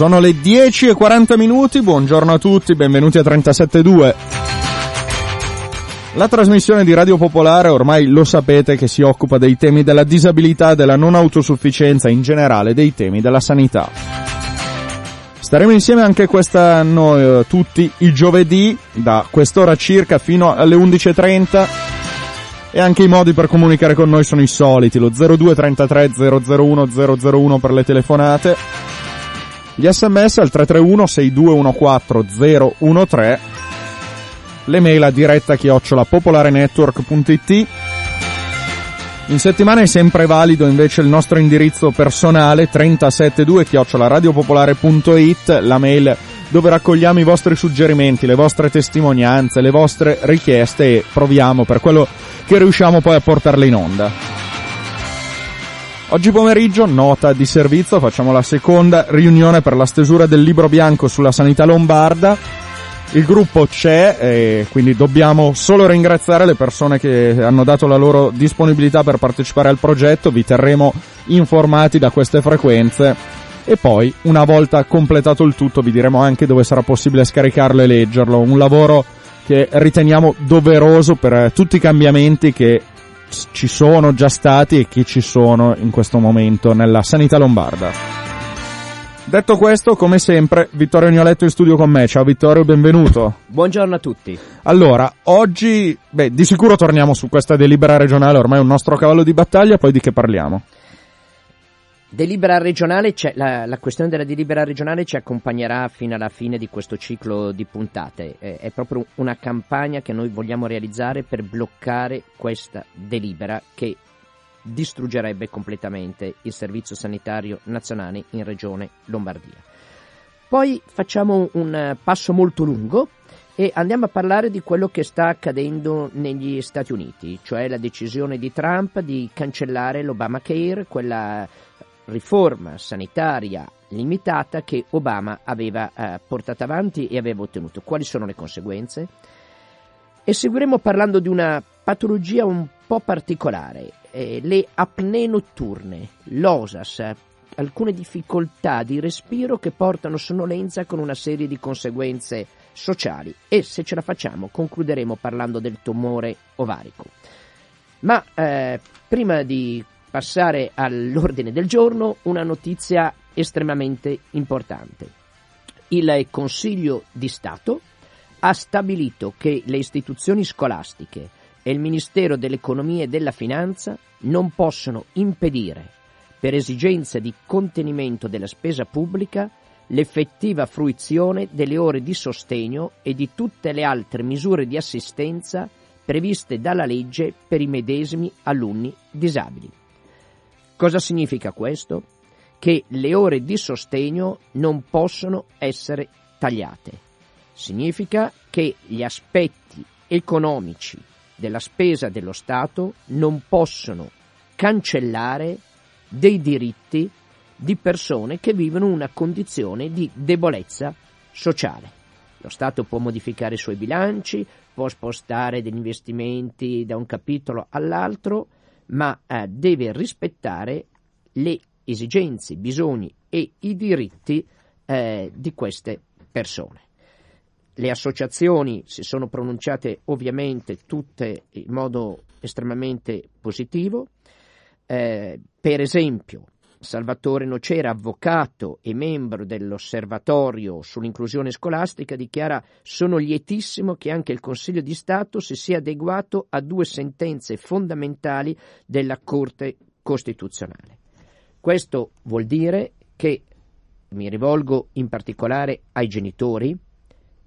Sono le 10 e 40 minuti, buongiorno a tutti, benvenuti a 37.2. La trasmissione di Radio Popolare ormai lo sapete che si occupa dei temi della disabilità, della non autosufficienza, in generale dei temi della sanità. Staremo insieme anche quest'anno eh, tutti i giovedì, da quest'ora circa fino alle 11.30 e anche i modi per comunicare con noi sono i soliti, lo 0233 001 001 per le telefonate, gli sms al 331 6214 013, le mail a diretta chiocciola popolarenetwork.it. In settimana è sempre valido invece il nostro indirizzo personale 372 chiocciolaradiopopolare.it, la mail dove raccogliamo i vostri suggerimenti, le vostre testimonianze, le vostre richieste e proviamo per quello che riusciamo poi a portarle in onda. Oggi pomeriggio, nota di servizio, facciamo la seconda riunione per la stesura del libro bianco sulla sanità lombarda. Il gruppo c'è e quindi dobbiamo solo ringraziare le persone che hanno dato la loro disponibilità per partecipare al progetto, vi terremo informati da queste frequenze. E poi una volta completato il tutto vi diremo anche dove sarà possibile scaricarlo e leggerlo, un lavoro che riteniamo doveroso per tutti i cambiamenti che ci sono già stati e che ci sono in questo momento nella sanità lombarda. Detto questo, come sempre, Vittorio Agnoletto in studio con me. Ciao Vittorio, benvenuto. Buongiorno a tutti. Allora, oggi, beh, di sicuro torniamo su questa delibera regionale, ormai è un nostro cavallo di battaglia, poi di che parliamo? Delibera regionale, la, la, questione della delibera regionale ci accompagnerà fino alla fine di questo ciclo di puntate. Eh, è proprio una campagna che noi vogliamo realizzare per bloccare questa delibera che distruggerebbe completamente il servizio sanitario nazionale in regione Lombardia. Poi facciamo un passo molto lungo e andiamo a parlare di quello che sta accadendo negli Stati Uniti, cioè la decisione di Trump di cancellare l'Obamacare, quella riforma sanitaria limitata che Obama aveva eh, portato avanti e aveva ottenuto. Quali sono le conseguenze? E seguiremo parlando di una patologia un po' particolare, eh, le apnee notturne, l'OSAS, alcune difficoltà di respiro che portano sonnolenza con una serie di conseguenze sociali e se ce la facciamo concluderemo parlando del tumore ovarico. Ma eh, prima di passare all'ordine del giorno una notizia estremamente importante. Il Consiglio di Stato ha stabilito che le istituzioni scolastiche e il Ministero dell'Economia e della Finanza non possono impedire, per esigenze di contenimento della spesa pubblica, l'effettiva fruizione delle ore di sostegno e di tutte le altre misure di assistenza previste dalla legge per i medesimi alunni disabili. Cosa significa questo? Che le ore di sostegno non possono essere tagliate. Significa che gli aspetti economici della spesa dello Stato non possono cancellare dei diritti di persone che vivono una condizione di debolezza sociale. Lo Stato può modificare i suoi bilanci, può spostare degli investimenti da un capitolo all'altro, ma eh, deve rispettare le esigenze, i bisogni e i diritti eh, di queste persone. Le associazioni si sono pronunciate ovviamente tutte in modo estremamente positivo. Eh, per esempio, Salvatore Nocera, avvocato e membro dell'Osservatorio sull'inclusione scolastica, dichiara sono lietissimo che anche il Consiglio di Stato si sia adeguato a due sentenze fondamentali della Corte Costituzionale. Questo vuol dire che, mi rivolgo in particolare ai genitori,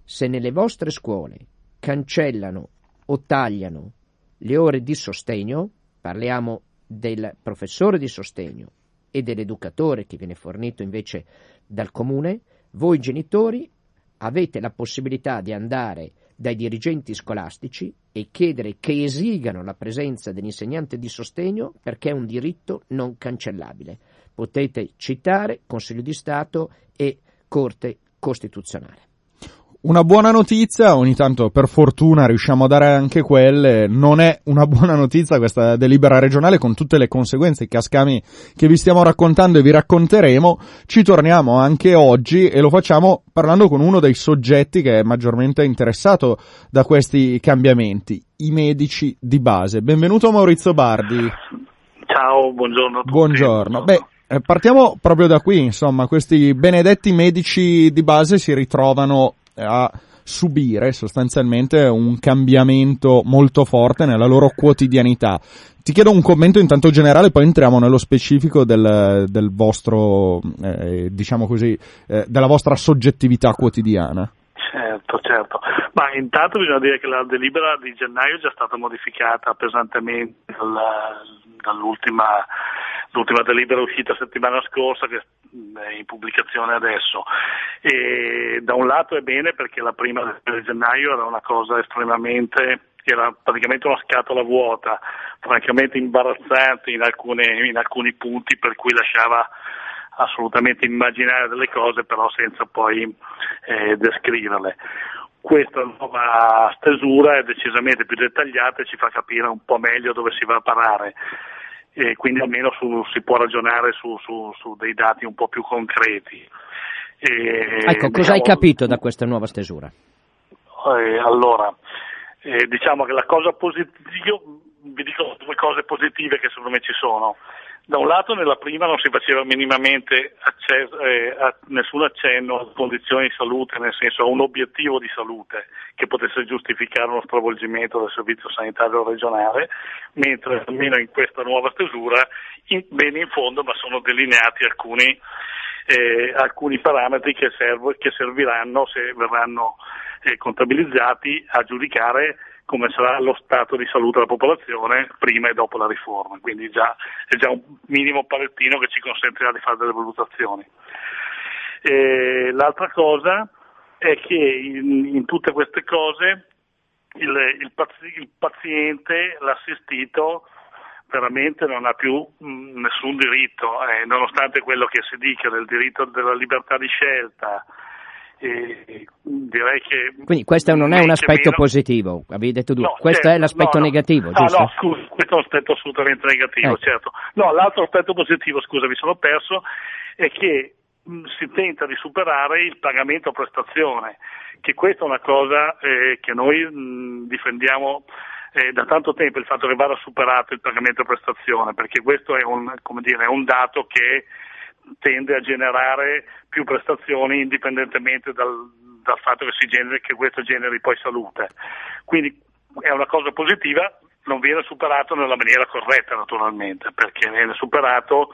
se nelle vostre scuole cancellano o tagliano le ore di sostegno, parliamo del professore di sostegno e dell'educatore che viene fornito invece dal comune, voi genitori avete la possibilità di andare dai dirigenti scolastici e chiedere che esigano la presenza dell'insegnante di sostegno perché è un diritto non cancellabile. Potete citare Consiglio di Stato e Corte Costituzionale. Una buona notizia, ogni tanto per fortuna riusciamo a dare anche quelle, non è una buona notizia questa delibera regionale con tutte le conseguenze, i cascami che vi stiamo raccontando e vi racconteremo, ci torniamo anche oggi e lo facciamo parlando con uno dei soggetti che è maggiormente interessato da questi cambiamenti, i medici di base. Benvenuto Maurizio Bardi. Ciao, buongiorno a tutti. Buongiorno. Beh, eh, partiamo proprio da qui, insomma, questi benedetti medici di base si ritrovano a subire sostanzialmente un cambiamento molto forte nella loro quotidianità. Ti chiedo un commento intanto generale, poi entriamo nello specifico del, del vostro, eh, diciamo così, eh, della vostra soggettività quotidiana. Certo, certo. Ma intanto bisogna dire che la delibera di gennaio è già stata modificata pesantemente dall'ultima l'ultima delibera uscita settimana scorsa che in pubblicazione adesso. E da un lato è bene perché la prima di gennaio era una cosa estremamente era praticamente una scatola vuota, francamente imbarazzante in, alcune, in alcuni punti per cui lasciava assolutamente immaginare delle cose però senza poi eh, descriverle. Questa nuova stesura è decisamente più dettagliata e ci fa capire un po' meglio dove si va a parare e quindi almeno su, si può ragionare su, su, su, dei dati un po' più concreti. E, ecco, cosa diciamo, hai capito da questa nuova stesura? Eh, allora, eh, diciamo che la cosa positiva, io vi dico due cose positive che secondo me ci sono. Da un lato nella prima non si faceva minimamente accesso, eh, nessun accenno a condizioni di salute, nel senso a un obiettivo di salute che potesse giustificare uno stravolgimento del servizio sanitario regionale, mentre almeno in questa nuova stesura, in, bene in fondo, ma sono delineati alcuni, eh, alcuni parametri che, servo, che, serviranno se verranno eh, contabilizzati a giudicare come sarà lo stato di salute della popolazione prima e dopo la riforma, quindi già, è già un minimo palettino che ci consentirà di fare delle valutazioni. E l'altra cosa è che in, in tutte queste cose il, il, pazi, il, paziente, l'assistito, veramente non ha più mh, nessun diritto, eh, nonostante quello che si dica del diritto della libertà di scelta, e direi che Quindi questo non è un aspetto meno... positivo, avevi detto tu, no, questo certo, è l'aspetto no, negativo, no. giusto? Ah, no, scusa, questo è un aspetto assolutamente negativo, eh. certo. No, l'altro aspetto positivo, scusa, mi sono perso, è che mh, si tenta di superare il pagamento a prestazione, che questa è una cosa eh, che noi mh, difendiamo eh, da tanto tempo, il fatto che vada superato il pagamento a prestazione, perché questo è un, dire, è un dato che tende a generare più prestazioni indipendentemente dal, dal fatto che, generi, che, questo generi poi salute. Quindi è una cosa positiva, non viene superato nella maniera corretta naturalmente, perché viene superato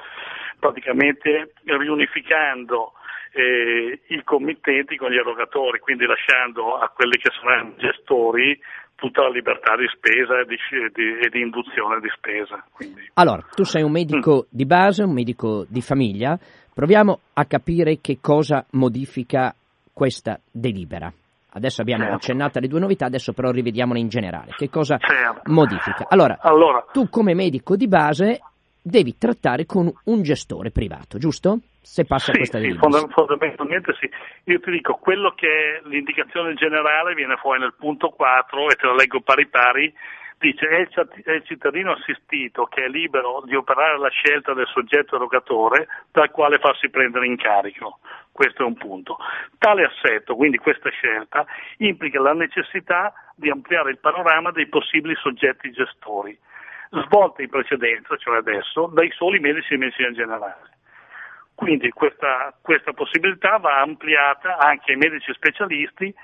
praticamente riunificando eh, i committenti con gli erogatori, quindi lasciando a quelli che saranno gestori tutta la libertà di spesa e di, di, e di induzione di spesa. Quindi. Allora, tu sei un medico mm. di base, un medico di famiglia, proviamo a capire che cosa modifica questa delibera. Adesso abbiamo certo. accennato alle due novità, adesso però rivediamola in generale. Che cosa certo. modifica? Allora, allora, tu come medico di base devi trattare con un gestore privato, giusto? Se passa sì, questa sì, fondamentalmente sì. Io ti dico, quello che è l'indicazione generale viene fuori nel punto 4 e te lo leggo pari pari, dice è il cittadino assistito che è libero di operare la scelta del soggetto erogatore dal quale farsi prendere in carico. Questo è un punto. Tale assetto, quindi questa scelta, implica la necessità di ampliare il panorama dei possibili soggetti gestori svolte in precedenza, cioè adesso, dai soli medici di medicina generale. Quindi questa, questa possibilità va ampliata anche ai medici specialisti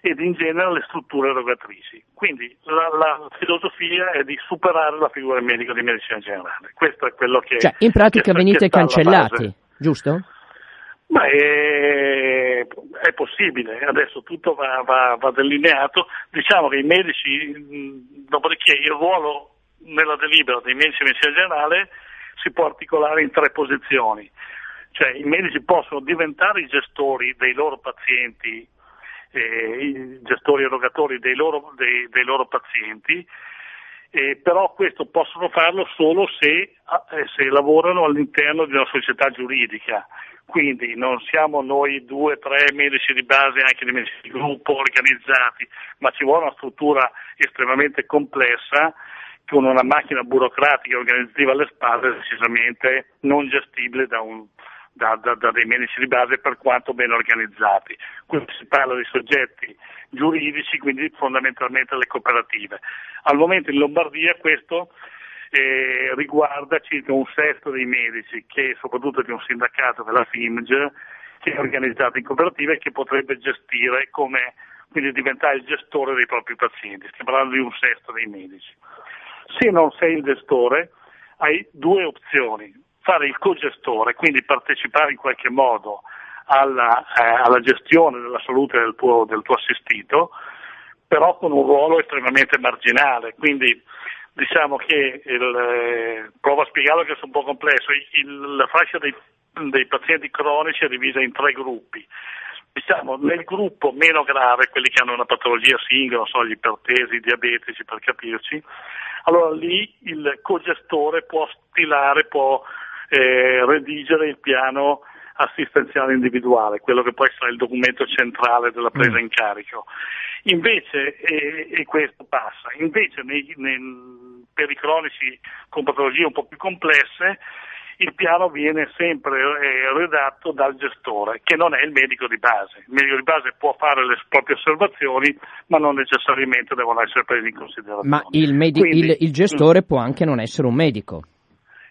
ed in genere alle strutture erogatrici. Quindi la, la, filosofia è di superare la figura del medico di medicina generale. Questo è quello che... Cioè, in pratica che, venite che cancellati, giusto? Ma è, è, possibile, adesso tutto va, va, va, delineato. Diciamo che i medici, dopodiché il ruolo nella delibera dei medici di medicina generale si può articolare in tre posizioni, cioè i medici possono diventare i gestori dei loro pazienti, eh, i gestori erogatori dei loro, dei, dei loro pazienti eh, però questo possono farlo solo se, eh, se, lavorano all'interno di una società giuridica. Quindi non siamo noi due, tre medici di base, anche di medici di gruppo organizzati, ma ci vuole una struttura estremamente complessa con una macchina burocratica e organizzativa alle spalle decisamente non gestibile da, un, da, da, da, dei medici di base per quanto ben organizzati. Quindi si parla di soggetti giuridici, quindi fondamentalmente le cooperative. Al momento in Lombardia questo eh, riguarda circa un sesto dei medici, che soprattutto di un sindacato della FIMG, che è organizzato in cooperative e che potrebbe gestire come, quindi diventare il gestore dei propri pazienti. Stiamo parlando di un sesto dei medici. Se non sei il gestore, hai due opzioni. Fare il cogestore, quindi partecipare in qualche modo alla, eh, alla gestione della salute del tuo, del tuo, assistito, però con un ruolo estremamente marginale. Quindi diciamo che il, eh, provo a spiegarlo che è un po' complesso. Il, la fascia dei, dei pazienti cronici è divisa in tre gruppi diciamo, nel gruppo meno grave, quelli che hanno una patologia singola, non so, gli ipertesi, i diabetici per capirci, allora lì il cogestore può stilare, può eh, redigere il piano assistenziale individuale, quello che può essere il documento centrale della presa mm. in carico. Invece, e, e questo passa, invece nei, nei, per i cronici con patologie un po' più complesse, il piano viene sempre eh, redatto dal gestore, che non è il medico di base. Il medico di base può fare le proprie osservazioni, ma non necessariamente devono essere presi in considerazione. Ma il, medi- Quindi, il, il gestore mh. può anche non essere un medico.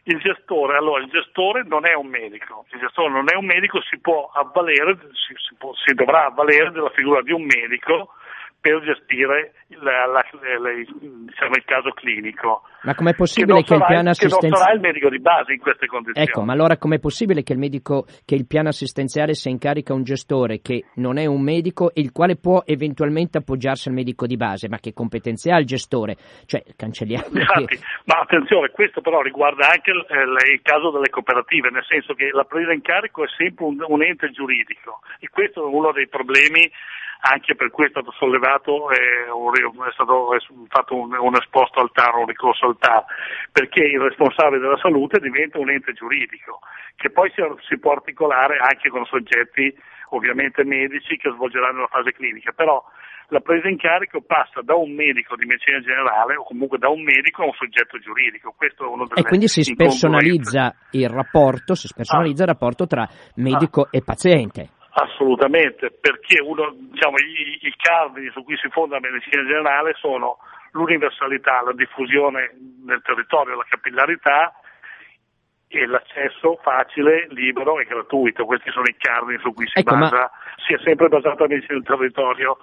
Il gestore, allora, il gestore non è un medico, il gestore non è un medico, si può avvalere, si, si, può, si dovrà avvalere della figura di un medico per gestire la, la, la, diciamo, il caso clinico. Ma com'è possibile che, che il piano assistenziale... non sarà il medico di base in queste condizioni. Ecco, ma allora com'è possibile che il, medico, che il piano assistenziale si incarica un gestore che non è un medico e il quale può eventualmente appoggiarsi al medico di base, ma che competenze ha il gestore? Cioè, cancelliamo... Infatti, ma attenzione, questo però riguarda anche il, il, caso delle cooperative, nel senso che la presa in carico è sempre un, un ente giuridico e questo è uno dei problemi anche per cui è stato sollevato eh, è stato fatto un, un esposto al TAR, un ricorso al TAR, perché il responsabile della salute diventa un ente giuridico, che poi si, si può articolare anche con soggetti ovviamente medici che svolgeranno la fase clinica, però la presa in carico passa da un medico di medicina generale o comunque da un medico a un soggetto giuridico. Questo è uno delle e quindi si spersonalizza il rapporto, si spersonalizza ah. il rapporto tra medico ah. e paziente. Assolutamente, perché uno, diciamo, i, i cardini su cui si fonda la medicina generale sono l'universalità, la diffusione nel territorio, la capillarità e l'accesso facile, libero e gratuito. Questi sono i cardini su cui si ecco, basa, ma... si è sempre basato la medicina del territorio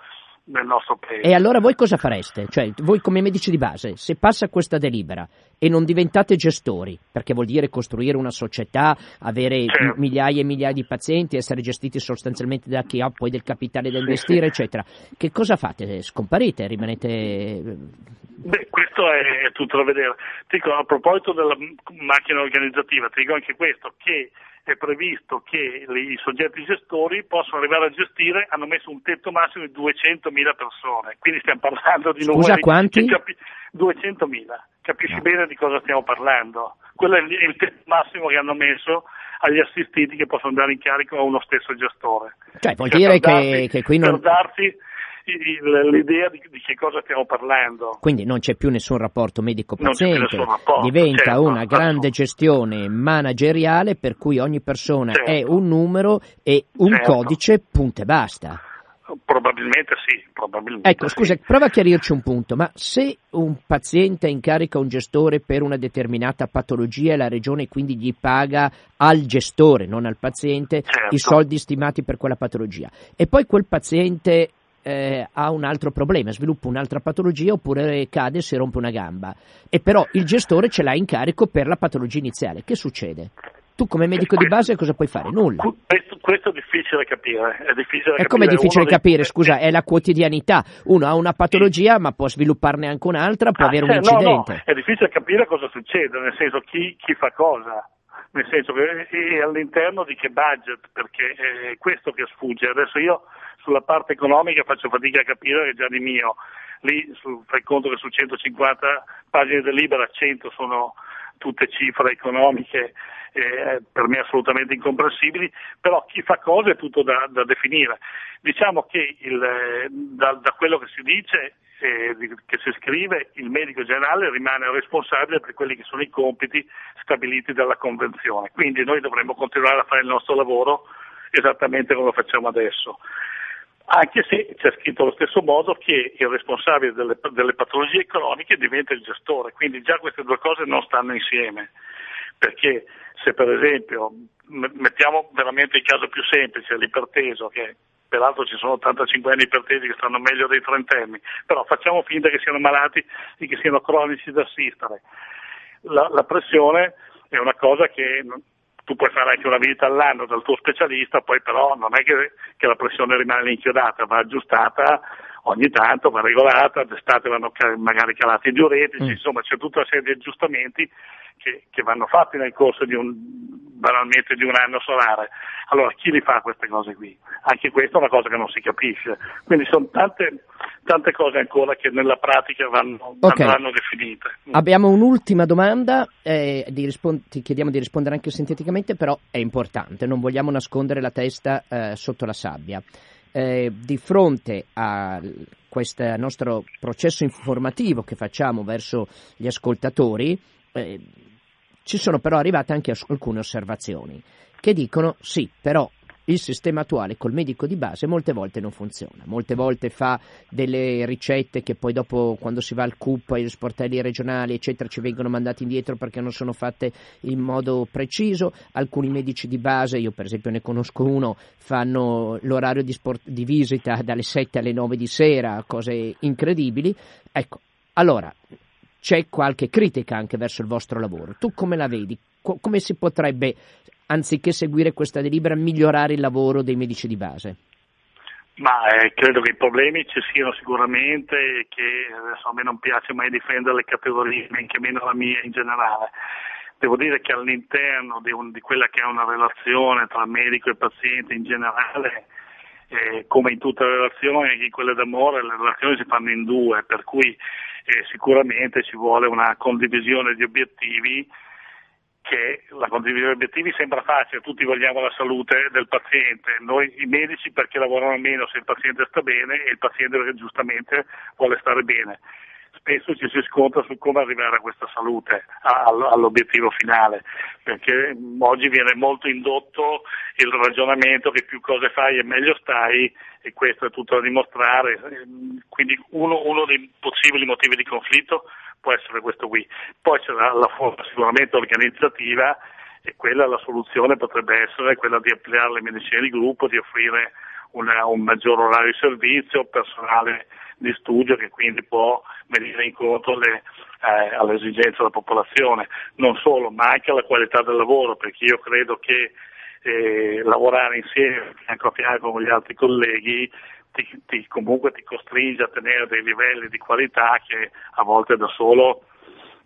nel nostro paese. E allora voi cosa fareste? Cioè, voi come medici di base, se passa questa delibera e non diventate gestori, perché vuol dire costruire una società, avere certo. migliaia e migliaia di pazienti, essere gestiti sostanzialmente da chi ha poi del capitale da investire, sì, eccetera, che cosa fate? Scomparite? Rimanete... Beh, questo è tutto da vedere. Dico, a proposito della macchina organizzativa, ti dico anche questo, che è previsto che i soggetti gestori possono arrivare a gestire, hanno messo un tetto massimo di 200.000 persone, quindi stiamo parlando di Scusa, numeri... quanti? Capi- 200.000, capisci no. bene di cosa stiamo parlando. Quello è il tetto massimo che hanno messo agli assistiti che possono dare in carico a uno stesso gestore. Cioè, vuol cioè, dire che, darsi, che qui non... Per darsi l'idea di, di, che cosa stiamo parlando. Quindi non c'è più nessun rapporto medico-paziente, rapporto, diventa certo, una grande gestione manageriale per cui ogni persona certo. è un numero e un certo. codice, punto e basta. Probabilmente sì, probabilmente Ecco, sì. scusa, prova a chiarirci un punto, ma se un paziente incarica un gestore per una determinata patologia e la regione quindi gli paga al gestore, non al paziente, certo. i soldi stimati per quella patologia, e poi quel paziente eh, ha un altro problema, sviluppa un'altra patologia oppure cade e si rompe una gamba. E però il gestore ce l'ha in carico per la patologia iniziale. Che succede? Tu come medico di base cosa puoi fare? Nulla. Questo, questo è difficile capire. È difficile e come è difficile Uno capire? Dei... Scusa, è la quotidianità. Uno ha una patologia ma può svilupparne anche un'altra, può ah, avere cioè, un incidente. No, no. È difficile capire cosa succede, nel senso chi, chi fa cosa nel senso che è all'interno di che budget, perché è questo che sfugge. Adesso io sulla parte economica faccio fatica a capire che già di mio lì su, fai conto che su 150 pagine del libro 100 sono tutte cifre economiche eh, per me assolutamente incomprensibili, però chi fa cose è tutto da, da definire. Diciamo che il, eh, da, da, quello che si dice, eh, che si scrive, il medico generale rimane responsabile per quelli che sono i compiti stabiliti dalla Convenzione, quindi noi dovremmo continuare a fare il nostro lavoro esattamente come lo facciamo adesso anche se c'è scritto allo stesso modo che il responsabile delle, delle, patologie croniche diventa il gestore, quindi già queste due cose non stanno insieme, perché se per esempio mettiamo veramente il caso più semplice, l'iperteso, che peraltro ci sono 85 anni ipertesi che stanno meglio dei trentenni, però facciamo finta che siano malati e che siano cronici da assistere. La, la pressione è una cosa che tu puoi fare anche una visita all'anno dal tuo specialista, poi però non è che, che la pressione rimane inchiodata, va aggiustata ogni tanto, va regolata, d'estate vanno magari calati i diuretici, mm. insomma c'è tutta una serie di aggiustamenti che, che vanno fatti nel corso di un, banalmente di un anno solare. Allora chi li fa queste cose qui? Anche questa è una cosa che non si capisce. Quindi sono tante, tante cose ancora che nella pratica vanno, okay. andranno definite. Mm. Abbiamo un'ultima domanda, eh, rispond- ti chiediamo di rispondere anche sinteticamente, però è importante, non vogliamo nascondere la testa eh, sotto la sabbia. Eh, di fronte a questo nostro processo informativo che facciamo verso gli ascoltatori, eh, ci sono però arrivate anche alcune osservazioni che dicono sì, però il sistema attuale col medico di base molte volte non funziona, molte volte fa delle ricette che poi dopo quando si va al CUP, agli sportelli regionali eccetera ci vengono mandati indietro perché non sono fatte in modo preciso, alcuni medici di base, io per esempio ne conosco uno, fanno l'orario di, sport, di visita dalle 7 alle 9 di sera, cose incredibili, ecco, allora c'è qualche critica anche verso il vostro lavoro. Tu come la vedi? Co- come si potrebbe, anziché seguire questa delibera, migliorare il lavoro dei medici di base? Ma eh, credo che i problemi ci siano sicuramente e che adesso a me non piace mai difendere le categorie, neanche meno la mia in generale. Devo dire che all'interno di, un, di quella che è una relazione tra medico e paziente in generale, eh, come in tutte le relazioni, anche in quelle d'amore, le relazioni si fanno in due, per cui eh, sicuramente ci vuole una condivisione di obiettivi che la condivisione di obiettivi sembra facile, tutti vogliamo la salute del paziente, noi i medici perché lavorano meno se il paziente sta bene e il paziente giustamente vuole stare bene spesso ci si scontra su come arrivare a questa salute, all'obiettivo finale, perché oggi viene molto indotto il ragionamento che più cose fai e meglio stai e questo è tutto da dimostrare, quindi uno, uno dei possibili motivi di conflitto può essere questo qui. Poi c'è la, la forma sicuramente organizzativa e quella la soluzione potrebbe essere quella di ampliare le medicine di gruppo, di offrire una, un maggior orario di servizio, personale di studio che quindi può venire incontro alle, eh, alle esigenze della popolazione, non solo, ma anche alla qualità del lavoro, perché io credo che eh, lavorare insieme, fianco a fianco con gli altri colleghi, ti, ti, comunque ti costringe a tenere dei livelli di qualità che a volte da solo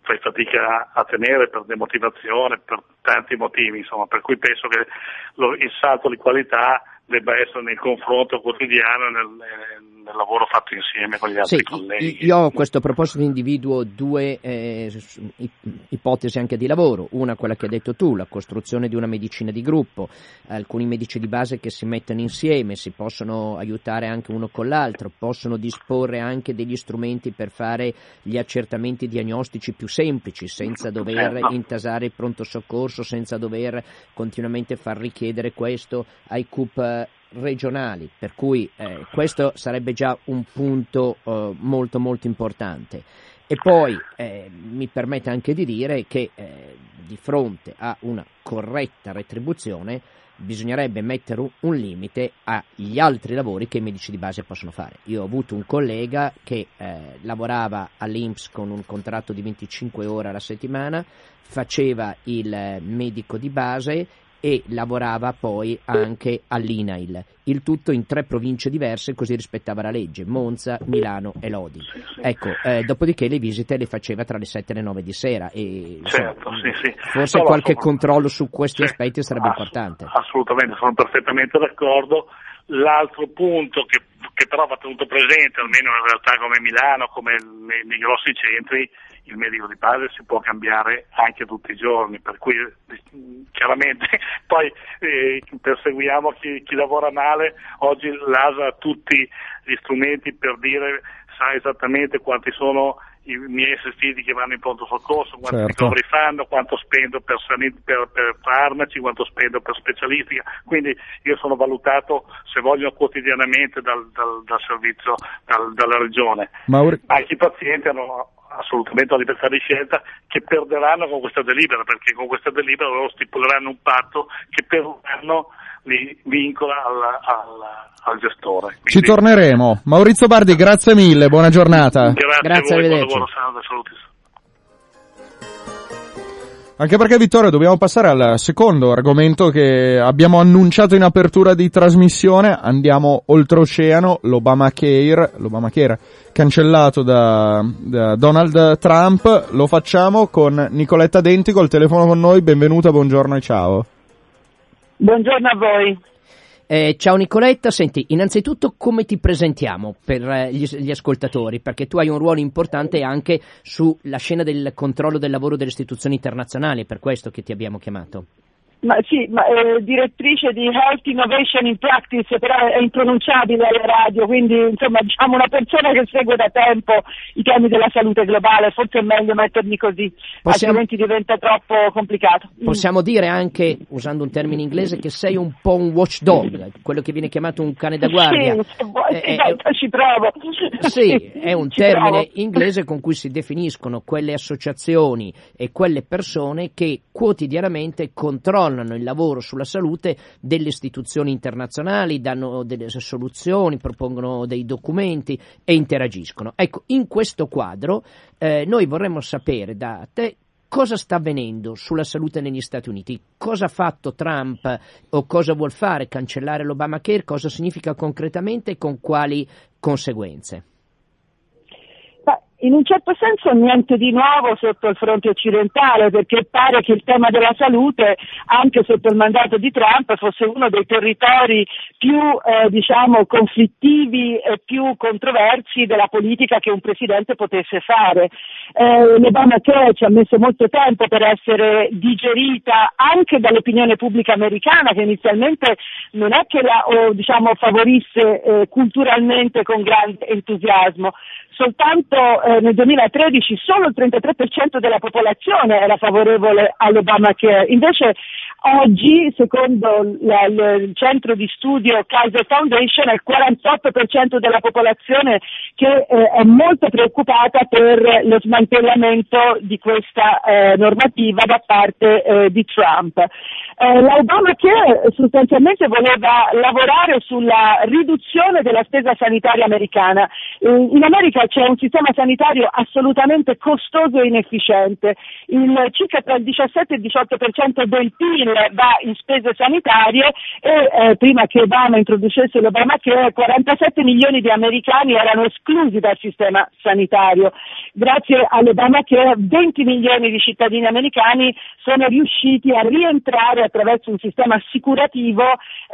fai fatica a tenere per demotivazione, per tanti motivi, insomma, per cui penso che lo, il salto di qualità debba essere nel confronto quotidiano nel, nel lavoro fatto insieme con gli altri sì, colleghi. Io a questo proposito individuo due eh, ipotesi anche di lavoro, una quella che hai detto tu, la costruzione di una medicina di gruppo, alcuni medici di base che si mettono insieme, si possono aiutare anche uno con l'altro, possono disporre anche degli strumenti per fare gli accertamenti diagnostici più semplici, senza dover certo. intasare il pronto soccorso, senza dover continuamente far richiedere questo ai CUP regionali, per cui eh, questo sarebbe già un punto eh, molto molto importante. E poi eh, mi permette anche di dire che eh, di fronte a una corretta retribuzione bisognerebbe mettere un, limite agli altri lavori che i medici di base possono fare. Io ho avuto un collega che eh, lavorava all'INPS con un contratto di 25 ore alla settimana, faceva il eh, medico di base e lavorava poi anche all'INAIL, il tutto in tre province diverse così rispettava la legge, Monza, Milano e Lodi. Ecco, eh, dopodiché le visite le faceva tra le 7 e le 9 di sera e certo, sì, sì. forse no, qualche controllo su questi sì, aspetti sarebbe ass- importante. Assolutamente, sono perfettamente d'accordo. L'altro punto che che però va tenuto presente, almeno in realtà come Milano, come nei, nei grossi centri, il medico di base si può cambiare anche tutti i giorni, per cui chiaramente poi eh, perseguiamo chi, chi, lavora male, oggi l'ASA ha tutti gli strumenti per dire sa esattamente quanti sono i miei assistiti che vanno in pronto soccorso, quanti certo. ricoveri fanno, quanto spendo per, per, per, farmaci, quanto spendo per specialistica, quindi io sono valutato se voglio quotidianamente dal, dal, dal servizio, dal, dalla regione. Mauri... Anche i pazienti hanno assolutamente la libertà di scelta che perderanno con questa delibera, perché con questa delibera loro stipuleranno un patto che per un anno li vincola alla, alla, al gestore. Quindi... Ci torneremo. Maurizio Bardi, grazie mille, buona giornata. Grazie, grazie a voi, buon lavoro, saluti. Anche perché Vittorio dobbiamo passare al secondo argomento che abbiamo annunciato in apertura di trasmissione, andiamo oltreoceano, l'Obamacare, l'Obamacare cancellato da, da Donald Trump, lo facciamo con Nicoletta Dentico al telefono con noi, benvenuta, buongiorno e ciao. Buongiorno a voi. Eh, ciao Nicoletta, senti, innanzitutto come ti presentiamo per eh, gli, gli, ascoltatori? Perché tu hai un ruolo importante anche sulla scena del controllo del lavoro delle istituzioni internazionali, per questo che ti abbiamo chiamato. Ma sì, ma, eh, direttrice di Health Innovation in Practice, però è impronunciabile alla radio, quindi insomma diciamo una persona che segue da tempo i temi della salute globale, forse è meglio mettermi così, possiamo, altrimenti diventa troppo complicato. Mm. Possiamo mm. dire anche, usando un termine inglese, che sei un po' un watchdog, quello che viene chiamato un cane da guardia. Sì, vuoi, eh, esatto, ci provo. Sì, è un termine provo. inglese con cui si definiscono quelle associazioni e quelle persone che quotidianamente controllano controllano il lavoro sulla salute delle istituzioni internazionali, danno delle soluzioni, propongono dei documenti e interagiscono. Ecco, in questo quadro eh, noi vorremmo sapere da te cosa sta avvenendo sulla salute negli Stati Uniti, cosa ha fatto Trump o cosa vuol fare, cancellare l'Obamacare, cosa significa concretamente e con quali conseguenze in un certo senso niente di nuovo sotto il fronte occidentale, perché pare che il tema della salute, anche sotto il mandato di Trump, fosse uno dei territori più eh, diciamo, conflittivi e più controversi della politica che un presidente potesse fare. Eh, L'Obamacare ci ha messo molto tempo per essere digerita anche dall'opinione pubblica americana, che inizialmente non è che la o, diciamo, favorisse eh, culturalmente con grande entusiasmo soltanto eh, nel 2013 solo il 33% della popolazione era favorevole all'Obamacare, invece oggi, secondo la, il centro di studio Kaiser Foundation, è il 48% della popolazione che eh, è molto preoccupata per lo smantellamento di questa eh, normativa da parte eh, di Trump. Eh, L'Obamacare sostanzialmente voleva lavorare sulla riduzione della spesa sanitaria americana. in America c'è un sistema sanitario assolutamente costoso e inefficiente. Il, circa tra il 17 e il 18% del PIL va in spese sanitarie e eh, prima che Obama introducesse l'Obamacare 47 milioni di americani erano esclusi dal sistema sanitario. Grazie all'Obamacare 20 milioni di cittadini americani sono riusciti a rientrare attraverso un sistema assicurativo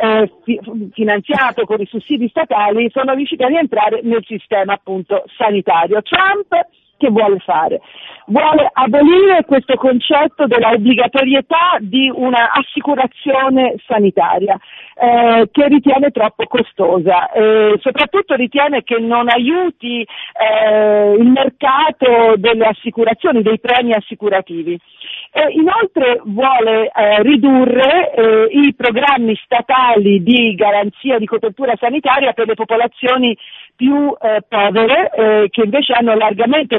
eh, fi- finanziato con i sussidi statali, sono riusciti a rientrare nel sistema appunto sanitario. Trump trumpets che vuole fare? Vuole abolire questo concetto dell'obbligatorietà di un'assicurazione sanitaria eh, che ritiene troppo costosa, eh, soprattutto ritiene che non aiuti eh, il mercato delle assicurazioni, dei premi assicurativi. inoltre vuole eh, ridurre eh, i programmi statali di garanzia di copertura sanitaria per le popolazioni più eh, povere eh, che invece hanno largamente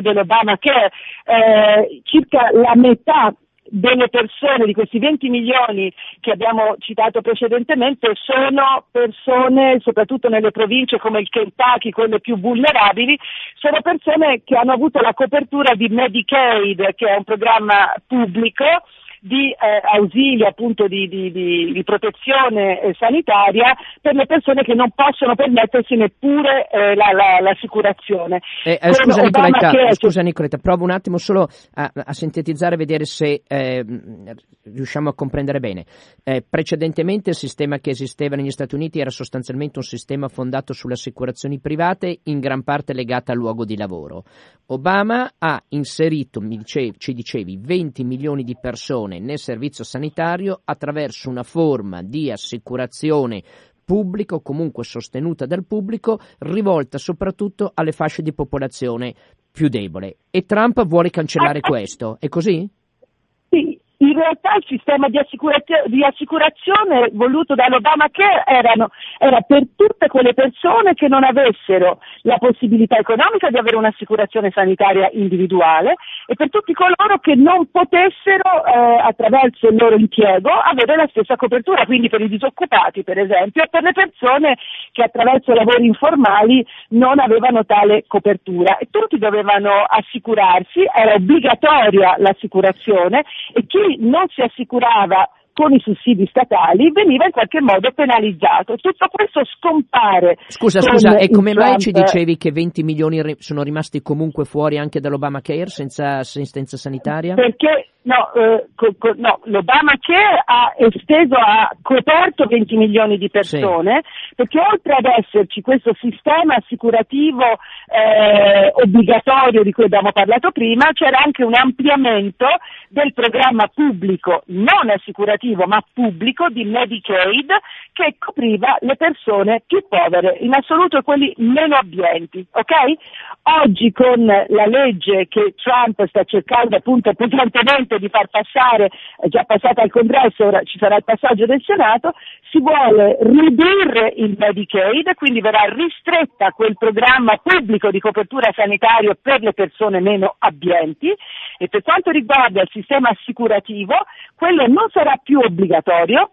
dell'Obamacare. Eh, circa la metà delle persone, di questi 20 milioni che abbiamo citato precedentemente, sono persone, soprattutto nelle province come il Kentucky, quelle più vulnerabili, sono persone che hanno avuto la copertura di Medicaid, che è un programma pubblico, di eh, ausilio, appunto di, di, di, di protezione eh, sanitaria per le persone che non possono permettersi neppure eh, la, la, l'assicurazione. Eh, eh, scusa, Nicoletta, che... scusa Nicoletta, provo un attimo solo a, a sintetizzare e vedere se eh, riusciamo a comprendere bene. precedentemente il sistema che esisteva negli Stati Uniti era sostanzialmente un sistema fondato sulle assicurazioni private, in gran parte legata al luogo di lavoro. Obama ha inserito, dicevi, ci dicevi, 20 milioni di persone nel servizio sanitario attraverso una forma di assicurazione pubblica o comunque sostenuta dal pubblico, rivolta soprattutto alle fasce di popolazione più debole. E Trump vuole cancellare questo, è così? In realtà il sistema di, assicurazione, di assicurazione voluto dall'Obamacare erano, era per tutte quelle persone che non avessero la possibilità economica di avere un'assicurazione sanitaria individuale e per tutti coloro che non potessero eh, attraverso il loro impiego avere la stessa copertura, quindi per i disoccupati per esempio e per le persone che attraverso lavori informali non avevano tale copertura. E tutti dovevano assicurarsi, era obbligatoria l'assicurazione e chi non si assicurava con i sussidi statali veniva in qualche modo penalizzato. Tutto questo scompare. Scusa, scusa, e come mai ci dicevi che 20 milioni sono rimasti comunque fuori anche dall'Obamacare senza assistenza sanitaria? Perché no, eh, co, co, no, l'Obamacare ha esteso, ha coperto 20 milioni di persone, sì. perché oltre ad esserci questo sistema assicurativo eh, obbligatorio di cui abbiamo parlato prima, c'era anche un ampliamento del programma pubblico non assicurativo privativo ma pubblico di Medicaid che copriva le persone più povere, in assoluto quelli meno abbienti, ok? Oggi con la legge che Trump sta cercando appunto pesantemente di far passare, è già passata al congresso, ora ci sarà il passaggio del Senato, si vuole ridurre il Medicaid, quindi verrà ristretta quel programma pubblico di copertura sanitaria per le persone meno abbienti e per quanto riguarda il sistema assicurativo, quello non sarà più obbligatorio,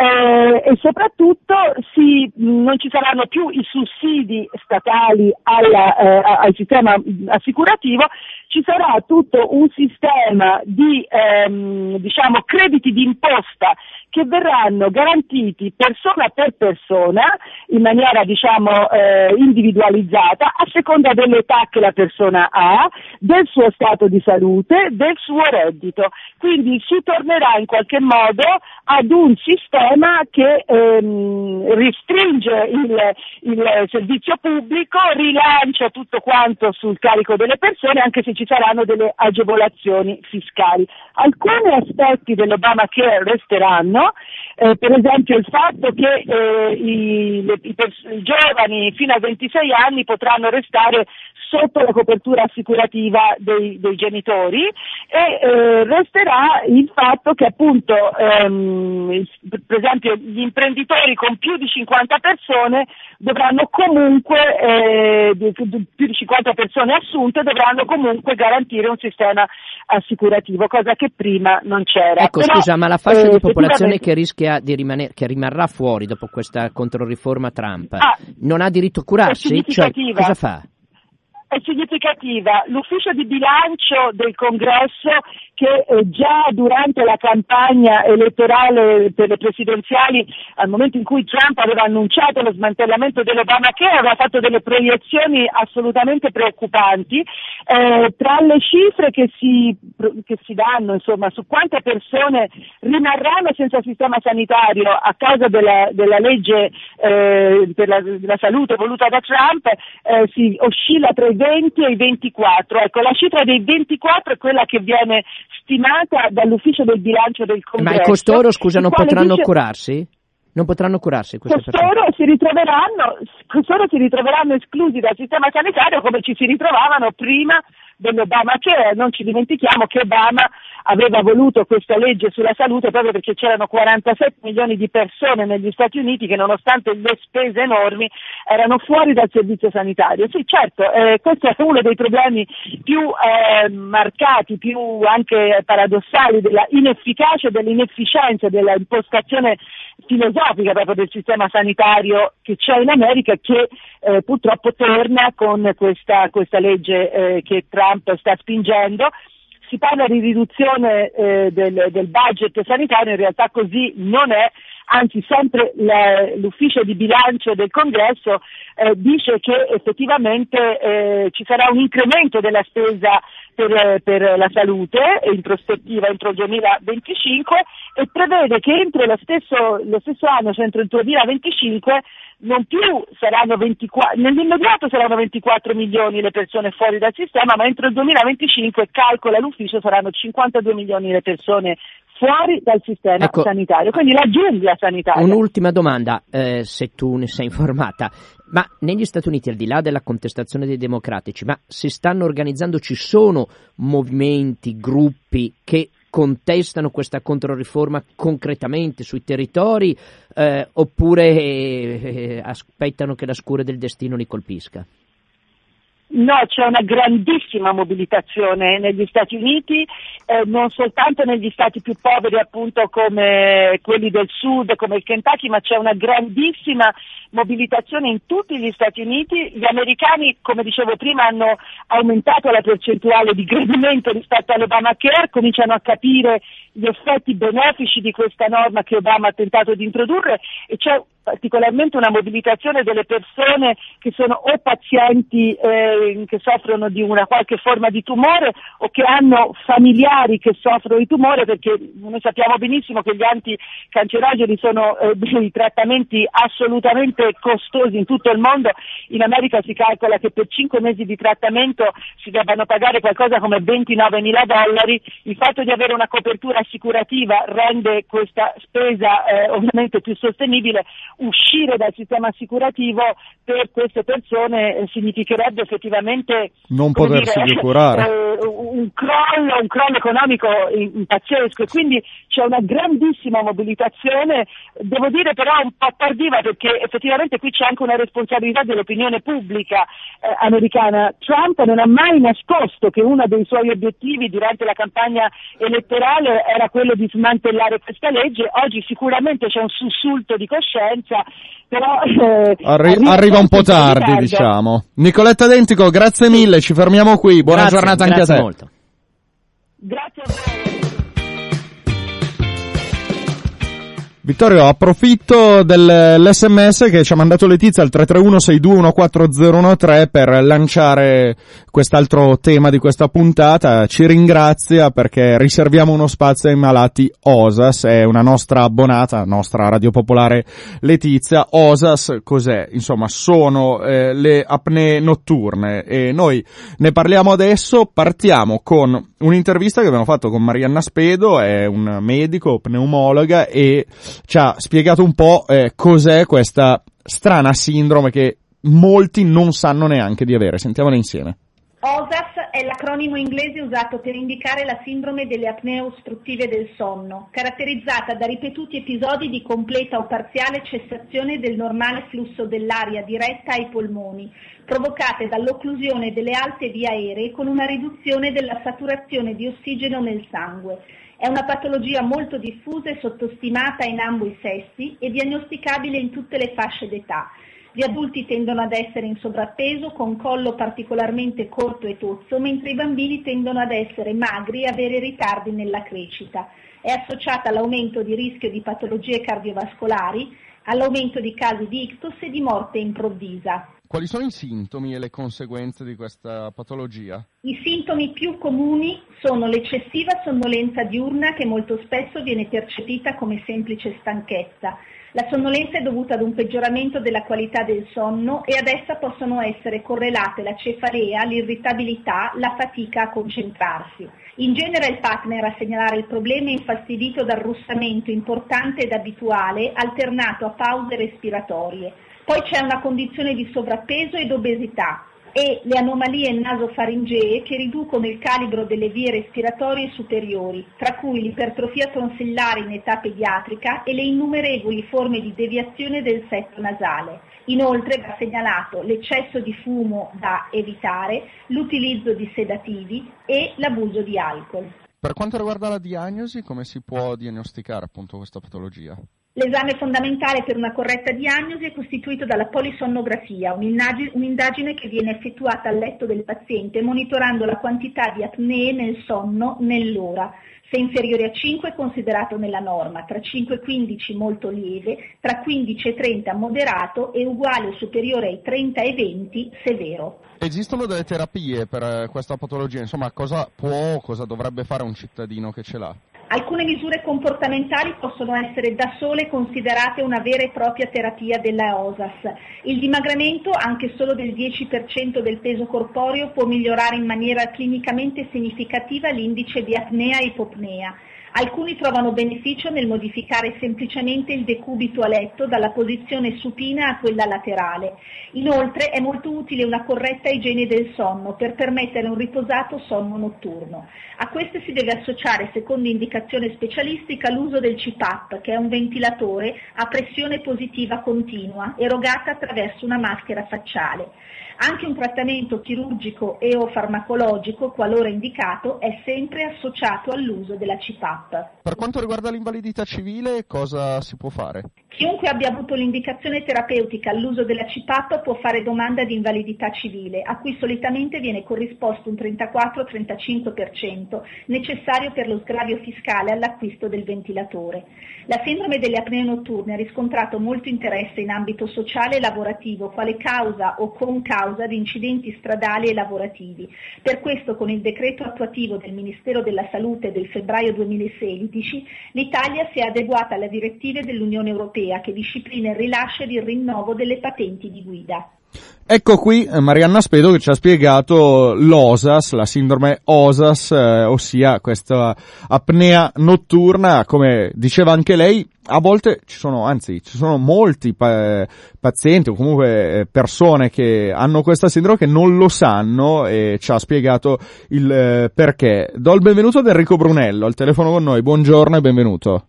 eh, e soprattutto si, non ci saranno più i sussidi statali alla, eh, al sistema assicurativo, ci sarà tutto un sistema di ehm, diciamo, crediti d'imposta che verranno garantiti persona per persona in maniera diciamo, eh, individualizzata a seconda dell'età che la persona ha, del suo stato di salute, del suo reddito. Quindi si tornerà in qualche modo ad un sistema che ehm, ristringe il, il servizio pubblico, rilancia tutto quanto sul carico delle persone anche se ci saranno delle agevolazioni fiscali. Alcuni aspetti dell'Obamacare resteranno, eh, per esempio il fatto che eh, i, le, i, pers- i giovani fino a 26 anni potranno restare sotto la copertura assicurativa dei, dei genitori e eh, resterà il fatto che appunto ehm, esempio gli imprenditori con più di 50 persone dovranno comunque eh, più di 50 persone assunte dovranno comunque garantire un sistema assicurativo, cosa che prima non c'era. Ecco, Però, scusa, ma la fascia eh, di popolazione che rischia di rimanere, che rimarrà fuori dopo questa controriforma Trump, ah, non ha diritto a curarsi? Cioè, cosa fa? È significativa. L'ufficio di bilancio del congresso che eh, già durante la campagna elettorale per le presidenziali, al momento in cui Trump aveva annunciato lo smantellamento dell'Obamacare, aveva fatto delle proiezioni assolutamente preoccupanti. Eh, tra le cifre che si, che si danno, insomma, su quante persone rimarranno senza sistema sanitario a causa della, della legge eh, per la, la, salute voluta da Trump, eh, si oscilla tra i 20 e i 24. Ecco, la cifra dei 24 è quella che viene stimata dall'ufficio del bilancio del Congresso. Ma costoro, scusa, non potranno dice... curarsi? Non potranno curarsi queste costoro persone? Si ritroveranno, costoro si ritroveranno esclusi dal sistema sanitario come ci si ritrovavano prima dell'Obamacare. Non ci dimentichiamo che Obama aveva voluto questa legge sulla salute proprio perché c'erano 47 milioni di persone negli Stati Uniti che nonostante le spese enormi erano fuori dal servizio sanitario. Sì, certo, eh, questo è uno dei problemi più eh, marcati, più anche paradossali della inefficacia, dell'inefficienza, della impostazione filosofica proprio del sistema sanitario che c'è in America e che eh, purtroppo torna con questa, questa legge eh, che Trump sta spingendo si parla di riduzione eh, del, del budget sanitario, in realtà così non è, anzi sempre l'ufficio di bilancio del congresso eh, dice che effettivamente eh, ci sarà un incremento della spesa per, per, la salute in prospettiva entro il 2025 e prevede che entro lo stesso, lo stesso anno, cioè entro il 2025, non più saranno 24, nell'immediato saranno 24 milioni le persone fuori dal sistema, ma entro il 2025 calcola l'ufficio saranno 52 milioni le persone fuori dal sistema ecco, sanitario, quindi la giungla sanitaria. Un'ultima domanda, eh, se tu ne sei informata, ma negli Stati Uniti, al di là della contestazione dei democratici, ma si stanno organizzando, ci sono movimenti, gruppi che contestano questa controriforma concretamente sui territori eh, oppure eh, aspettano che la scure del destino li colpisca? No, c'è una grandissima mobilitazione negli Stati Uniti, eh, non soltanto negli stati più poveri appunto come quelli del sud, come il Kentucky, ma c'è una grandissima mobilitazione in tutti gli Stati Uniti. Gli americani, come dicevo prima, hanno aumentato la percentuale di gradimento rispetto all'Obamacare, cominciano a capire gli effetti benefici di questa norma che Obama ha tentato di introdurre e c'è particolarmente una mobilitazione delle persone che sono o pazienti eh, che soffrono di una qualche forma di tumore o che hanno familiari che soffrono di tumore perché noi sappiamo benissimo che gli anticancerogeni sono eh, dei trattamenti assolutamente costosi in tutto il mondo. In America si calcola che per 5 mesi di trattamento si debbano pagare qualcosa come 29 mila dollari. Il fatto di avere una copertura assicurativa rende questa spesa eh, ovviamente più sostenibile uscire dal sistema assicurativo per queste persone eh, significherebbe effettivamente non potersi dire, curare. Eh, un, crollo, un crollo economico pazzesco e quindi c'è una grandissima mobilitazione, devo dire però un po' tardiva perché effettivamente qui c'è anche una responsabilità dell'opinione pubblica eh, americana. Trump non ha mai nascosto che uno dei suoi obiettivi durante la campagna elettorale era quello di smantellare questa legge, oggi sicuramente c'è un sussulto di coscienza, però... Eh, Arri- arriva, arriva un po' tardi, diciamo. Nicoletta Dentico, grazie mille, ci fermiamo qui, buona grazie, giornata anche a te. Molto. Grazie a voi. Vittorio, approfitto dell'SMS che ci ha mandato Letizia al 331-6214013 per lanciare quest'altro tema di questa puntata. Ci ringrazia perché riserviamo uno spazio ai malati OSAS, è una nostra abbonata, nostra radio popolare Letizia. OSAS cos'è? Insomma, sono eh, le apnee notturne e noi ne parliamo adesso, partiamo con un'intervista che abbiamo fatto con Marianna Spedo, è un medico, pneumologa e ci ha spiegato un po' eh, cos'è questa strana sindrome che molti non sanno neanche di avere. Sentiamola insieme. OSAS è l'acronimo inglese usato per indicare la sindrome delle apnee ostruttive del sonno, caratterizzata da ripetuti episodi di completa o parziale cessazione del normale flusso dell'aria diretta ai polmoni, provocate dall'occlusione delle alte vie aeree con una riduzione della saturazione di ossigeno nel sangue, è una patologia molto diffusa e sottostimata in ambo i sessi e diagnosticabile in tutte le fasce d'età. Gli adulti tendono ad essere in sovrappeso con collo particolarmente corto e tozzo, mentre i bambini tendono ad essere magri e avere ritardi nella crescita. È associata all'aumento di rischio di patologie cardiovascolari, all'aumento di casi di ictus e di morte improvvisa. Quali sono i sintomi e le conseguenze di questa patologia? I sintomi più comuni sono l'eccessiva sonnolenza diurna che molto spesso viene percepita come semplice stanchezza. La sonnolenza è dovuta ad un peggioramento della qualità del sonno e ad essa possono essere correlate la cefalea, l'irritabilità, la fatica a concentrarsi. In genere è il partner a segnalare il problema infastidito dal russamento importante ed abituale alternato a pause respiratorie. Poi c'è una condizione di sovrappeso ed obesità e le anomalie nasofaringee che riducono il calibro delle vie respiratorie superiori, tra cui l'ipertrofia tonsillare in età pediatrica e le innumerevoli forme di deviazione del setto nasale. Inoltre va segnalato l'eccesso di fumo da evitare, l'utilizzo di sedativi e l'abuso di alcol. Per quanto riguarda la diagnosi, come si può diagnosticare appunto questa patologia? L'esame fondamentale per una corretta diagnosi è costituito dalla polisonnografia, un'indagine che viene effettuata al letto del paziente monitorando la quantità di apnee nel sonno nell'ora. Se inferiore a 5 è considerato nella norma, tra 5 e 15 molto lieve, tra 15 e 30 moderato e uguale o superiore ai 30 e 20 severo. Esistono delle terapie per eh, questa patologia? Insomma, cosa può, cosa dovrebbe fare un cittadino che ce l'ha? Alcune misure comportamentali possono essere da sole considerate una vera e propria terapia della OSAS. Il dimagramento, anche solo del 10% del peso corporeo, può migliorare in maniera clinicamente significativa l'indice di apnea e ipopnea. Alcuni trovano beneficio nel modificare semplicemente il decubito a letto dalla posizione supina a quella laterale. Inoltre è molto utile una corretta igiene del sonno per permettere un riposato sonno notturno. A queste si deve associare, secondo indicazione specialistica, l'uso del CPAP, che è un ventilatore a pressione positiva continua erogata attraverso una maschera facciale. Anche un trattamento chirurgico e o farmacologico, qualora indicato, è sempre associato all'uso della CPAP. Per quanto riguarda l'invalidità civile, cosa si può fare? Chiunque abbia avuto l'indicazione terapeutica all'uso della CPAP può fare domanda di invalidità civile, a cui solitamente viene corrisposto un 34-35% necessario per lo sgravio fiscale all'acquisto del ventilatore. La sindrome delle apnee notturne ha riscontrato molto interesse in ambito sociale e lavorativo, quale causa o con causa di incidenti stradali e lavorativi. Per questo, con il decreto attuativo del Ministero della Salute del febbraio 2016, l'Italia si è adeguata alle direttive dell'Unione Europea europea che disciplina il rilascio ed il rinnovo delle patenti di guida. Ecco qui eh, Marianna Spedo che ci ha spiegato l'OSAS, la sindrome OSAS, eh, ossia questa apnea notturna, come diceva anche lei, a volte ci sono, anzi, ci sono molti pa- pazienti o comunque eh, persone che hanno questa sindrome che non lo sanno e ci ha spiegato il eh, perché. Do il benvenuto ad Enrico Brunello al telefono con noi, buongiorno e benvenuto.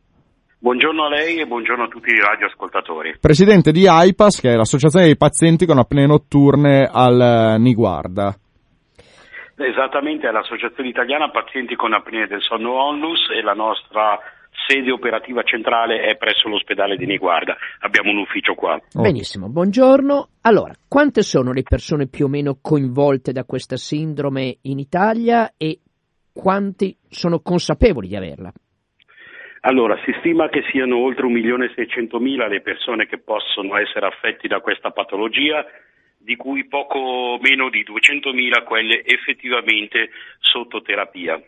Buongiorno a lei e buongiorno a tutti i radioascoltatori. Presidente di AIPAS, che è l'associazione dei pazienti con apnee notturne al eh, Niguarda. Esattamente, è l'associazione italiana pazienti con apnee del sonno Onlus e la nostra sede operativa centrale è presso l'ospedale di Niguarda. Abbiamo un ufficio qua. Oh. Benissimo, buongiorno. Allora, quante sono le persone più o meno coinvolte da questa sindrome in Italia e quanti sono consapevoli di averla? Allora, si stima che siano oltre 1.600.000 le persone che possono essere affetti da questa patologia, di cui poco meno di 200.000 quelle effettivamente sotto terapia.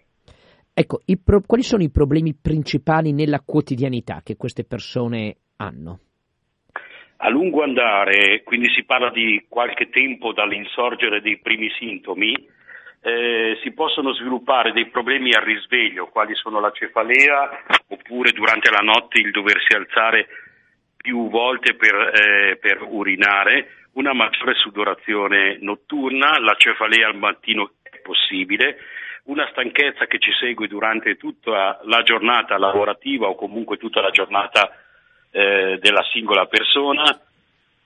Ecco, pro- quali sono i problemi principali nella quotidianità che queste persone hanno? A lungo andare, quindi si parla di qualche tempo dall'insorgere dei primi sintomi, eh, si possono sviluppare dei problemi al risveglio, quali sono la cefalea oppure durante la notte il doversi alzare più volte per, eh, per urinare, una maggiore sudorazione notturna, la cefalea al mattino è possibile, una stanchezza che ci segue durante tutta la giornata lavorativa o comunque tutta la giornata eh, della singola persona,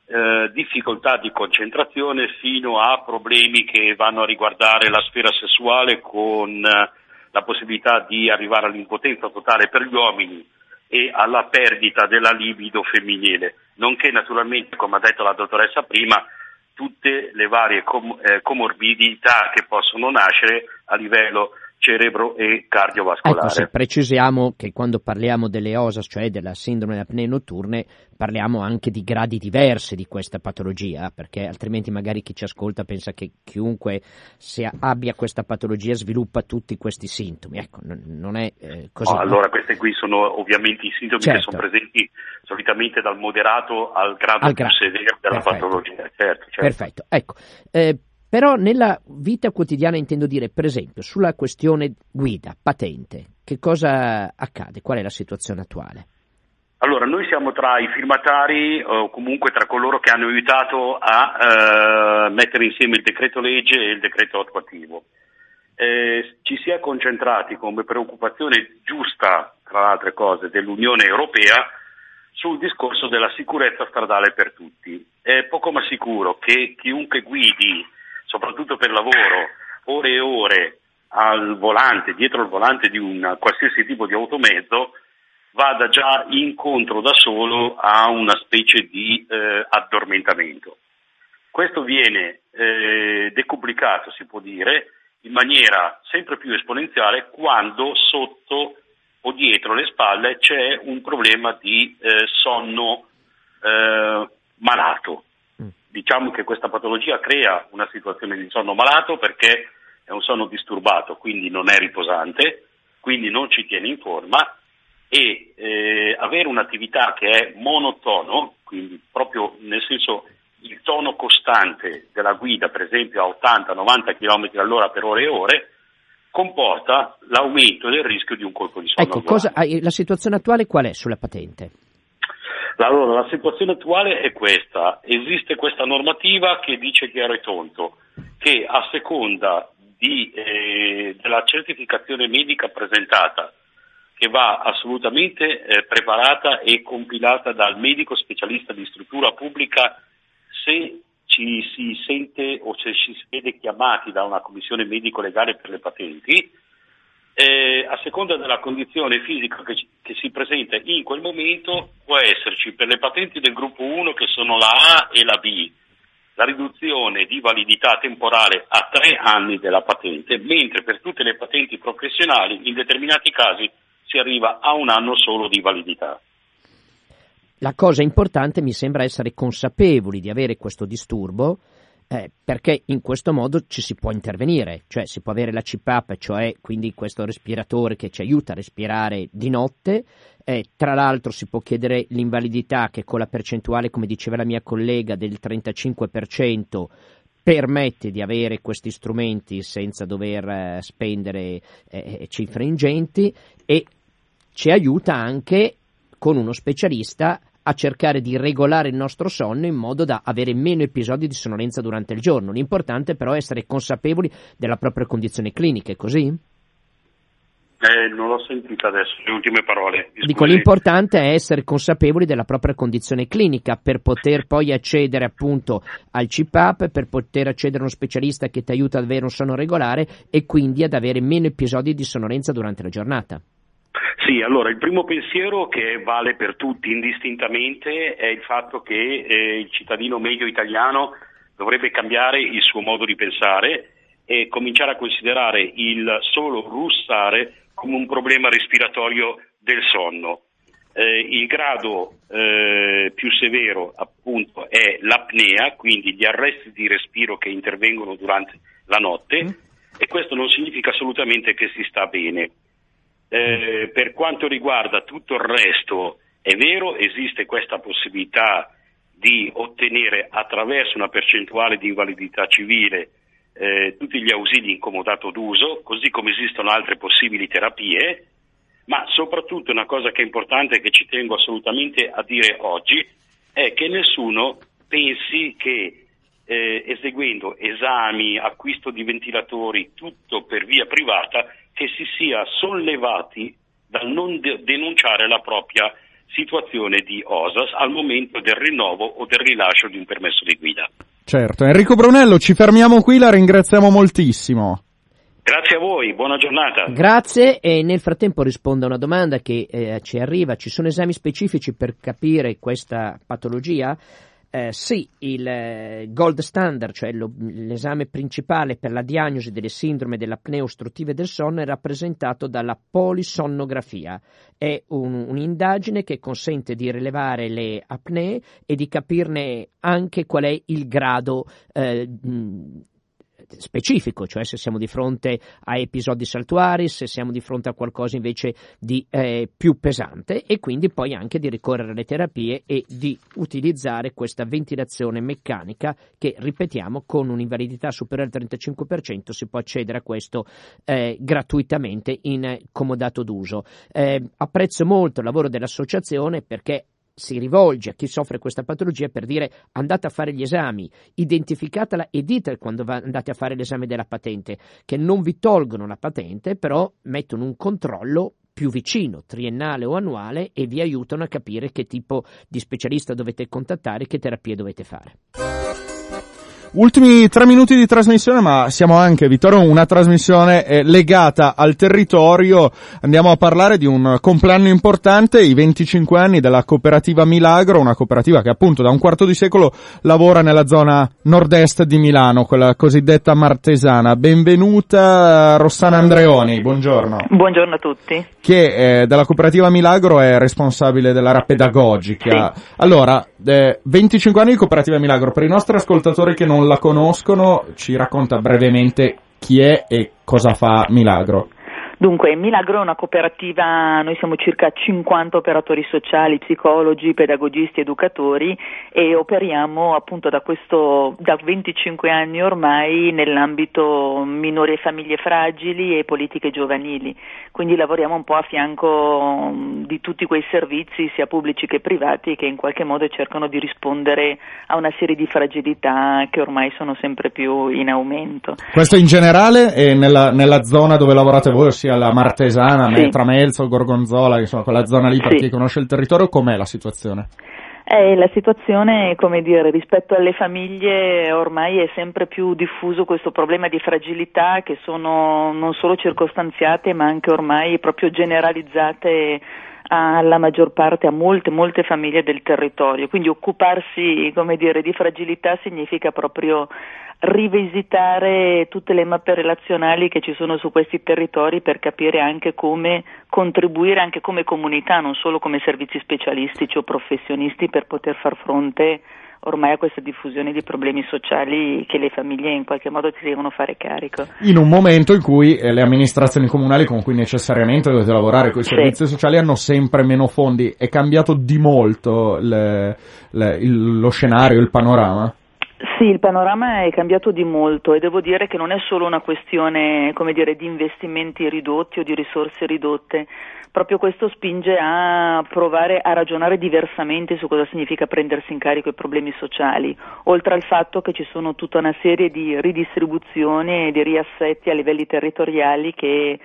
eh, difficoltà di concentrazione fino a problemi che vanno a riguardare la sfera sessuale con eh, la possibilità di arrivare all'impotenza totale per gli uomini e alla perdita della libido femminile, nonché naturalmente, come ha detto la dottoressa prima, tutte le varie com- eh, comorbidità che possono nascere a livello cerebro e cardiovascolare. Ecco, se precisiamo che quando parliamo delle OSAS, cioè della sindrome delle apnee notturne, parliamo anche di gradi diversi di questa patologia, perché altrimenti magari chi ci ascolta pensa che chiunque abbia questa patologia sviluppa tutti questi sintomi. Ecco, non è eh, così. No, allora, questi qui sono ovviamente i sintomi certo. che sono presenti solitamente dal moderato al grado al gra- più severo della Perfetto. patologia. Certo, certo. Perfetto, ecco. Eh, però nella vita quotidiana intendo dire, per esempio, sulla questione guida, patente, che cosa accade? Qual è la situazione attuale? Allora, noi siamo tra i firmatari o comunque tra coloro che hanno aiutato a eh, mettere insieme il decreto legge e il decreto attuativo. Eh, ci si è concentrati come preoccupazione giusta, tra le altre cose, dell'Unione Europea sul discorso della sicurezza stradale per tutti. È poco ma sicuro che chiunque guidi soprattutto per lavoro, ore e ore al volante, dietro il volante di un qualsiasi tipo di automezzo, vada già incontro da solo a una specie di eh, addormentamento. Questo viene eh, decuplicato, si può dire, in maniera sempre più esponenziale quando sotto o dietro le spalle c'è un problema di eh, sonno eh, malato. Mm. Diciamo che questa patologia crea una situazione di sonno malato perché è un sonno disturbato, quindi non è riposante, quindi non ci tiene in forma e eh, avere un'attività che è monotono, quindi proprio nel senso il tono costante della guida, per esempio a 80-90 km all'ora per ore e ore, comporta l'aumento del rischio di un colpo di sonno. Ecco, cosa, la situazione attuale qual è sulla patente? Allora, la situazione attuale è questa. Esiste questa normativa che dice chiaro e tonto che a seconda di, eh, della certificazione medica presentata, che va assolutamente eh, preparata e compilata dal medico specialista di struttura pubblica. Se ci si sente o se ci si vede chiamati da una commissione medico-legale per le patenti, eh, a seconda della condizione fisica che, che, si presenta in quel momento, può esserci per le patenti del gruppo 1 che sono la A e la B, la riduzione di validità temporale a tre anni della patente, mentre per tutte le patenti professionali in determinati casi si arriva a un anno solo di validità. La cosa importante mi sembra essere consapevoli di avere questo disturbo eh, perché in questo modo ci si può intervenire, cioè si può avere la CPAP, cioè quindi questo respiratore che ci aiuta a respirare di notte, eh, tra l'altro si può chiedere l'invalidità che con la percentuale, come diceva la mia collega, del 35% permette di avere questi strumenti senza dover eh, spendere eh, cifre ingenti e ci aiuta anche con uno specialista a cercare di regolare il nostro sonno in modo da avere meno episodi di sonnolenza durante il giorno. L'importante però è essere consapevoli della propria condizione clinica, è così? Eh, non l'ho sentita adesso, le ultime parole. Scusi. Dico, l'importante è essere consapevoli della propria condizione clinica per poter poi accedere appunto al CPAP, per poter accedere a uno specialista che ti aiuta ad avere un sonno regolare e quindi ad avere meno episodi di sonnolenza durante la giornata. Sì, allora il primo pensiero che vale per tutti indistintamente è il fatto che eh, il cittadino medio italiano dovrebbe cambiare il suo modo di pensare e cominciare a considerare il solo russare come un problema respiratorio del sonno. Eh, il grado eh, più severo appunto è l'apnea, quindi gli arresti di respiro che intervengono durante la notte mm. e questo non significa assolutamente che si sta bene. Eh, per quanto riguarda tutto il resto, è vero, esiste questa possibilità di ottenere attraverso una percentuale di invalidità civile eh, tutti gli ausili incomodato d'uso, così come esistono altre possibili terapie, ma soprattutto una cosa che è importante e che ci tengo assolutamente a dire oggi è che nessuno pensi che eh, eseguendo esami, acquisto di ventilatori, tutto per via privata, che si sia sollevati dal non de- denunciare la propria situazione di OSAS al momento del rinnovo o del rilascio di un permesso di guida. Certo, Enrico Brunello, ci fermiamo qui, la ringraziamo moltissimo. Grazie a voi, buona giornata. Grazie e nel frattempo rispondo a una domanda che eh, ci arriva, ci sono esami specifici per capire questa patologia? Eh, sì, il eh, gold standard, cioè lo, l'esame principale per la diagnosi delle sindrome dell'apnea ostruttive del sonno, è rappresentato dalla polisonnografia. È un, un'indagine che consente di rilevare le apnee e di capirne anche qual è il grado eh, specifico, cioè se siamo di fronte a episodi saltuari, se siamo di fronte a qualcosa invece di eh, più pesante e quindi poi anche di ricorrere alle terapie e di utilizzare questa ventilazione meccanica che, ripetiamo, con un'invalidità superiore al 35% si può accedere a questo eh, gratuitamente in comodato d'uso. Eh, apprezzo molto il lavoro dell'associazione perché si rivolge a chi soffre questa patologia per dire andate a fare gli esami, identificatela e dite quando andate a fare l'esame della patente, che non vi tolgono la patente, però mettono un controllo più vicino, triennale o annuale, e vi aiutano a capire che tipo di specialista dovete contattare che terapie dovete fare. Ultimi tre minuti di trasmissione, ma siamo anche, Vittorio, una trasmissione eh, legata al territorio. Andiamo a parlare di un compleanno importante, i 25 anni della cooperativa Milagro, una cooperativa che appunto da un quarto di secolo lavora nella zona nord-est di Milano, quella cosiddetta martesana. Benvenuta Rossana Andreoni, buongiorno. Buongiorno a tutti. Che eh, della cooperativa Milagro è responsabile dell'area pedagogica. Sì. Allora, eh, 25 anni di cooperativa Milagro, per i nostri ascoltatori che non la conoscono, ci racconta brevemente chi è e cosa fa Milagro. Dunque, Milagro è una cooperativa, noi siamo circa 50 operatori sociali, psicologi, pedagogisti, educatori e operiamo appunto da, questo, da 25 anni ormai nell'ambito minori e famiglie fragili e politiche giovanili, quindi lavoriamo un po' a fianco di tutti quei servizi, sia pubblici che privati, che in qualche modo cercano di rispondere a una serie di fragilità che ormai sono sempre più in aumento. Questo in generale e nella, nella zona dove lavorate voi, ossia la Martesana, sì. Tramelzo, Gorgonzola, insomma quella zona lì per sì. chi conosce il territorio, com'è la situazione? Eh, la situazione, come dire, rispetto alle famiglie ormai è sempre più diffuso questo problema di fragilità che sono non solo circostanziate ma anche ormai proprio generalizzate alla maggior parte, a molte, molte famiglie del territorio. Quindi occuparsi, dire, di fragilità significa proprio rivisitare tutte le mappe relazionali che ci sono su questi territori per capire anche come contribuire anche come comunità, non solo come servizi specialistici o professionisti per poter far fronte ormai a questa diffusione di problemi sociali che le famiglie in qualche modo si devono fare carico. In un momento in cui eh, le amministrazioni comunali con cui necessariamente dovete lavorare con i servizi sì. sociali hanno sempre meno fondi, è cambiato di molto le, le, il, lo scenario, il panorama? Sì, il panorama è cambiato di molto e devo dire che non è solo una questione dire, di investimenti ridotti o di risorse ridotte, proprio questo spinge a provare a ragionare diversamente su cosa significa prendersi in carico i problemi sociali, oltre al fatto che ci sono tutta una serie di ridistribuzioni e di riassetti a livelli territoriali che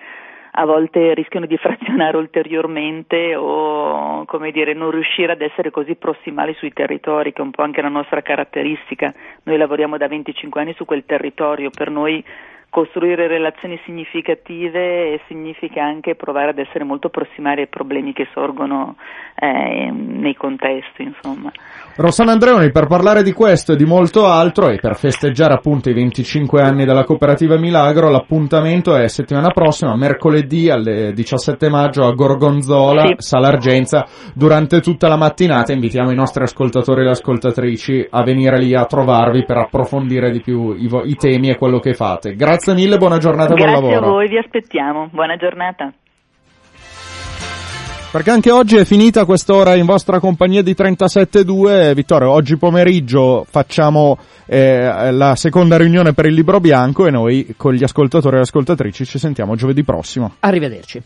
a volte rischiano di frazionare ulteriormente o come dire, non riuscire ad essere così prossimali sui territori, che è un po' anche la nostra caratteristica. Noi lavoriamo da 25 anni su quel territorio, per noi costruire relazioni significative significa anche provare ad essere molto prossimari ai problemi che sorgono eh, nei contesti. Insomma. Rossana Andreoni, per parlare di questo e di molto altro e per festeggiare appunto i 25 anni della cooperativa Milagro, l'appuntamento è settimana prossima, mercoledì alle 17 maggio a Gorgonzola, sì. Sala Argenza, durante tutta la mattinata invitiamo i nostri ascoltatori e le ascoltatrici a venire lì a trovarvi per approfondire di più i, i temi e quello che fate. Grazie Grazie mille, buona giornata, Grazie buon lavoro. Grazie a voi, vi aspettiamo. Buona giornata. Perché anche oggi è finita quest'ora in vostra compagnia di 37.2. Vittorio, oggi pomeriggio facciamo eh, la seconda riunione per il libro bianco e noi con gli ascoltatori e le ascoltatrici ci sentiamo giovedì prossimo. Arrivederci.